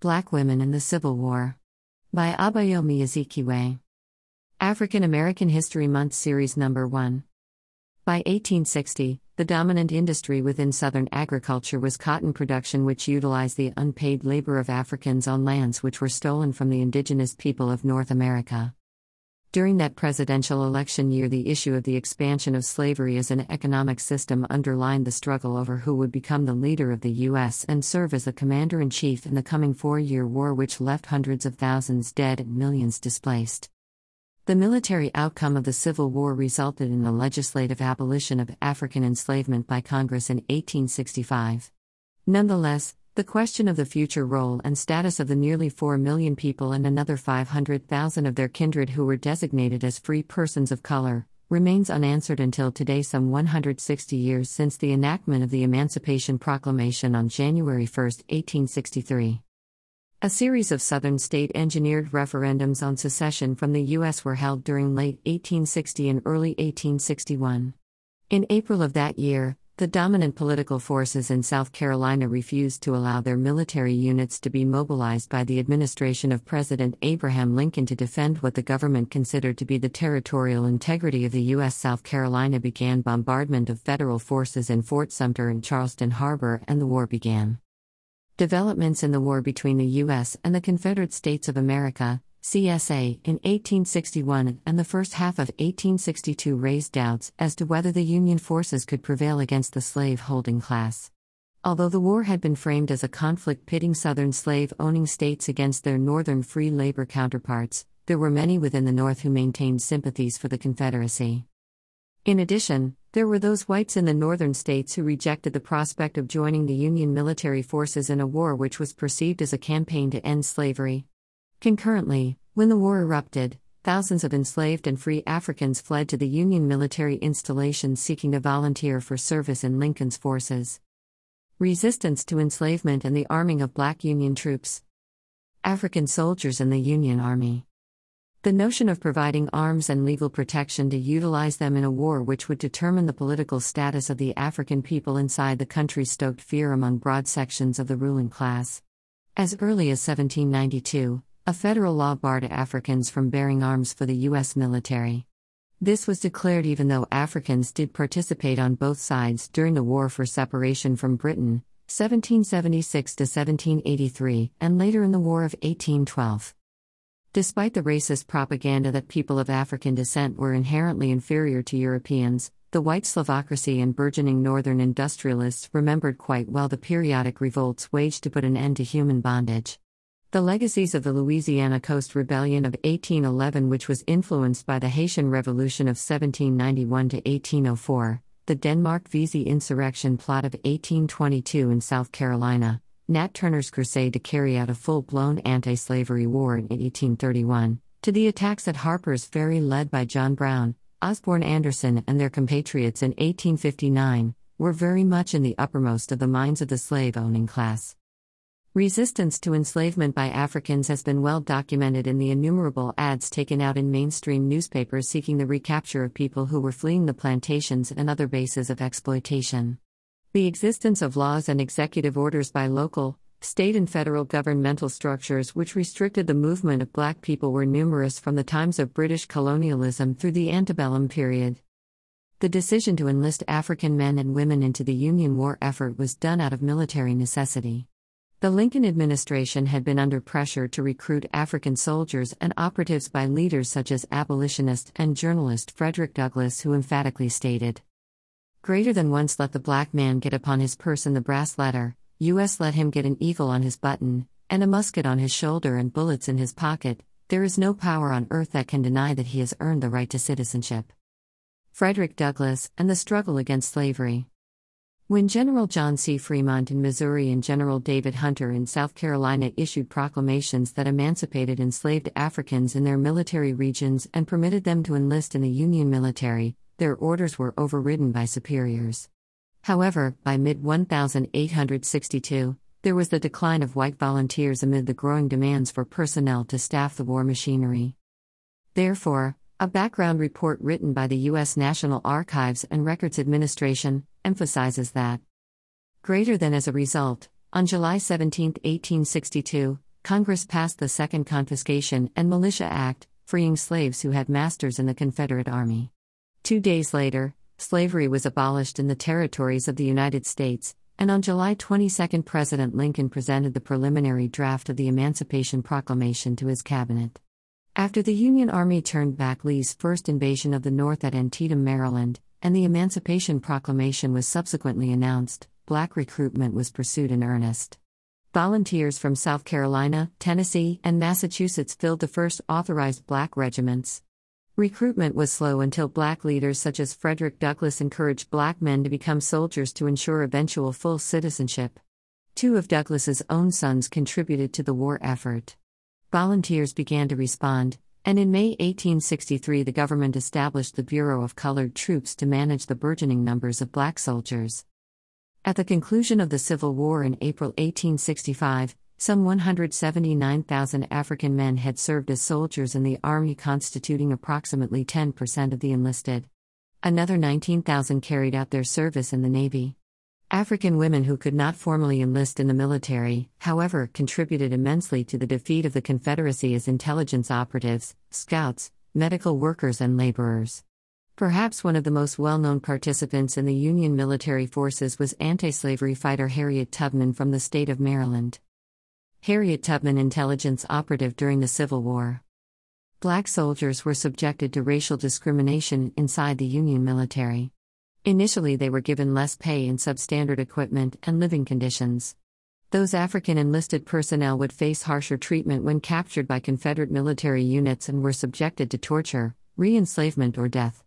Black Women in the Civil War. By Abayomi Azikiwe. African American History Month Series Number 1. By 1860, the dominant industry within Southern agriculture was cotton production, which utilized the unpaid labor of Africans on lands which were stolen from the indigenous people of North America. During that presidential election year, the issue of the expansion of slavery as an economic system underlined the struggle over who would become the leader of the U.S. and serve as the commander in chief in the coming four year war, which left hundreds of thousands dead and millions displaced. The military outcome of the Civil War resulted in the legislative abolition of African enslavement by Congress in 1865. Nonetheless, the question of the future role and status of the nearly 4 million people and another 500,000 of their kindred who were designated as free persons of color remains unanswered until today, some 160 years since the enactment of the Emancipation Proclamation on January 1, 1863. A series of Southern state engineered referendums on secession from the U.S. were held during late 1860 and early 1861. In April of that year, the dominant political forces in South Carolina refused to allow their military units to be mobilized by the administration of President Abraham Lincoln to defend what the government considered to be the territorial integrity of the U.S. South Carolina began bombardment of federal forces in Fort Sumter and Charleston Harbor, and the war began. Developments in the war between the U.S. and the Confederate States of America, CSA, in 1861 and the first half of 1862 raised doubts as to whether the Union forces could prevail against the slave holding class. Although the war had been framed as a conflict pitting Southern slave owning states against their Northern free labor counterparts, there were many within the North who maintained sympathies for the Confederacy. In addition, there were those whites in the northern states who rejected the prospect of joining the Union military forces in a war which was perceived as a campaign to end slavery. Concurrently, when the war erupted, thousands of enslaved and free Africans fled to the Union military installations seeking to volunteer for service in Lincoln's forces. Resistance to enslavement and the arming of black Union troops. African soldiers in the Union Army. The notion of providing arms and legal protection to utilize them in a war which would determine the political status of the African people inside the country stoked fear among broad sections of the ruling class. As early as 1792, a federal law barred Africans from bearing arms for the U.S. military. This was declared even though Africans did participate on both sides during the War for Separation from Britain, 1776 to 1783, and later in the War of 1812. Despite the racist propaganda that people of African descent were inherently inferior to Europeans, the white Slavocracy and burgeoning northern industrialists remembered quite well the periodic revolts waged to put an end to human bondage. The legacies of the Louisiana Coast Rebellion of 1811, which was influenced by the Haitian Revolution of 1791 to 1804, the Denmark Vesey insurrection plot of 1822 in South Carolina, Nat Turner's crusade to carry out a full blown anti slavery war in 1831, to the attacks at Harper's Ferry led by John Brown, Osborne Anderson, and their compatriots in 1859, were very much in the uppermost of the minds of the slave owning class. Resistance to enslavement by Africans has been well documented in the innumerable ads taken out in mainstream newspapers seeking the recapture of people who were fleeing the plantations and other bases of exploitation. The existence of laws and executive orders by local, state, and federal governmental structures which restricted the movement of black people were numerous from the times of British colonialism through the antebellum period. The decision to enlist African men and women into the Union war effort was done out of military necessity. The Lincoln administration had been under pressure to recruit African soldiers and operatives by leaders such as abolitionist and journalist Frederick Douglass, who emphatically stated Greater than once let the black man get upon his person the brass letter, U.S. let him get an eagle on his button, and a musket on his shoulder and bullets in his pocket, there is no power on earth that can deny that he has earned the right to citizenship. Frederick Douglass and the struggle against slavery. When General John C. Fremont in Missouri and General David Hunter in South Carolina issued proclamations that emancipated enslaved Africans in their military regions and permitted them to enlist in the Union military, their orders were overridden by superiors. However, by mid 1862, there was the decline of white volunteers amid the growing demands for personnel to staff the war machinery. Therefore, a background report written by the U.S. National Archives and Records Administration emphasizes that. Greater than as a result, on July 17, 1862, Congress passed the Second Confiscation and Militia Act, freeing slaves who had masters in the Confederate Army. Two days later, slavery was abolished in the territories of the United States, and on July 22 President Lincoln presented the preliminary draft of the Emancipation Proclamation to his cabinet. After the Union Army turned back Lee's first invasion of the North at Antietam, Maryland, and the Emancipation Proclamation was subsequently announced, black recruitment was pursued in earnest. Volunteers from South Carolina, Tennessee, and Massachusetts filled the first authorized black regiments. Recruitment was slow until black leaders such as Frederick Douglass encouraged black men to become soldiers to ensure eventual full citizenship. Two of Douglass's own sons contributed to the war effort. Volunteers began to respond, and in May 1863 the government established the Bureau of Colored Troops to manage the burgeoning numbers of black soldiers. At the conclusion of the Civil War in April 1865, some 179,000 African men had served as soldiers in the Army, constituting approximately 10% of the enlisted. Another 19,000 carried out their service in the Navy. African women who could not formally enlist in the military, however, contributed immensely to the defeat of the Confederacy as intelligence operatives, scouts, medical workers, and laborers. Perhaps one of the most well known participants in the Union military forces was anti slavery fighter Harriet Tubman from the state of Maryland. Harriet Tubman, intelligence operative during the Civil War. Black soldiers were subjected to racial discrimination inside the Union military. Initially, they were given less pay and substandard equipment and living conditions. Those African enlisted personnel would face harsher treatment when captured by Confederate military units and were subjected to torture, re enslavement, or death.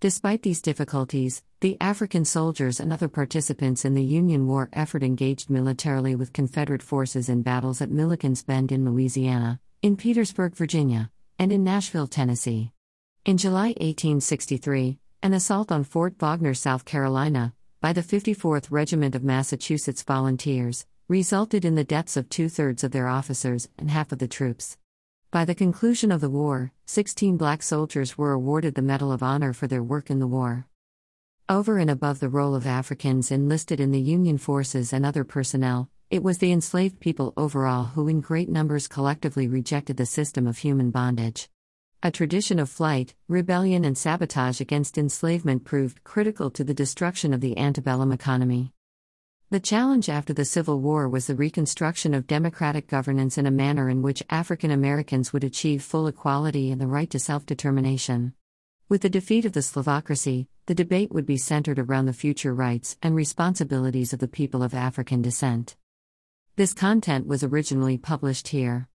Despite these difficulties, the African soldiers and other participants in the Union war effort engaged militarily with Confederate forces in battles at Milliken's Bend in Louisiana, in Petersburg, Virginia, and in Nashville, Tennessee. In July 1863, an assault on Fort Wagner, South Carolina, by the 54th Regiment of Massachusetts Volunteers, resulted in the deaths of two thirds of their officers and half of the troops. By the conclusion of the war, 16 black soldiers were awarded the Medal of Honor for their work in the war. Over and above the role of Africans enlisted in the Union forces and other personnel, it was the enslaved people overall who, in great numbers, collectively rejected the system of human bondage. A tradition of flight, rebellion, and sabotage against enslavement proved critical to the destruction of the antebellum economy. The challenge after the Civil War was the reconstruction of democratic governance in a manner in which African Americans would achieve full equality and the right to self determination. With the defeat of the Slavocracy, the debate would be centered around the future rights and responsibilities of the people of African descent. This content was originally published here.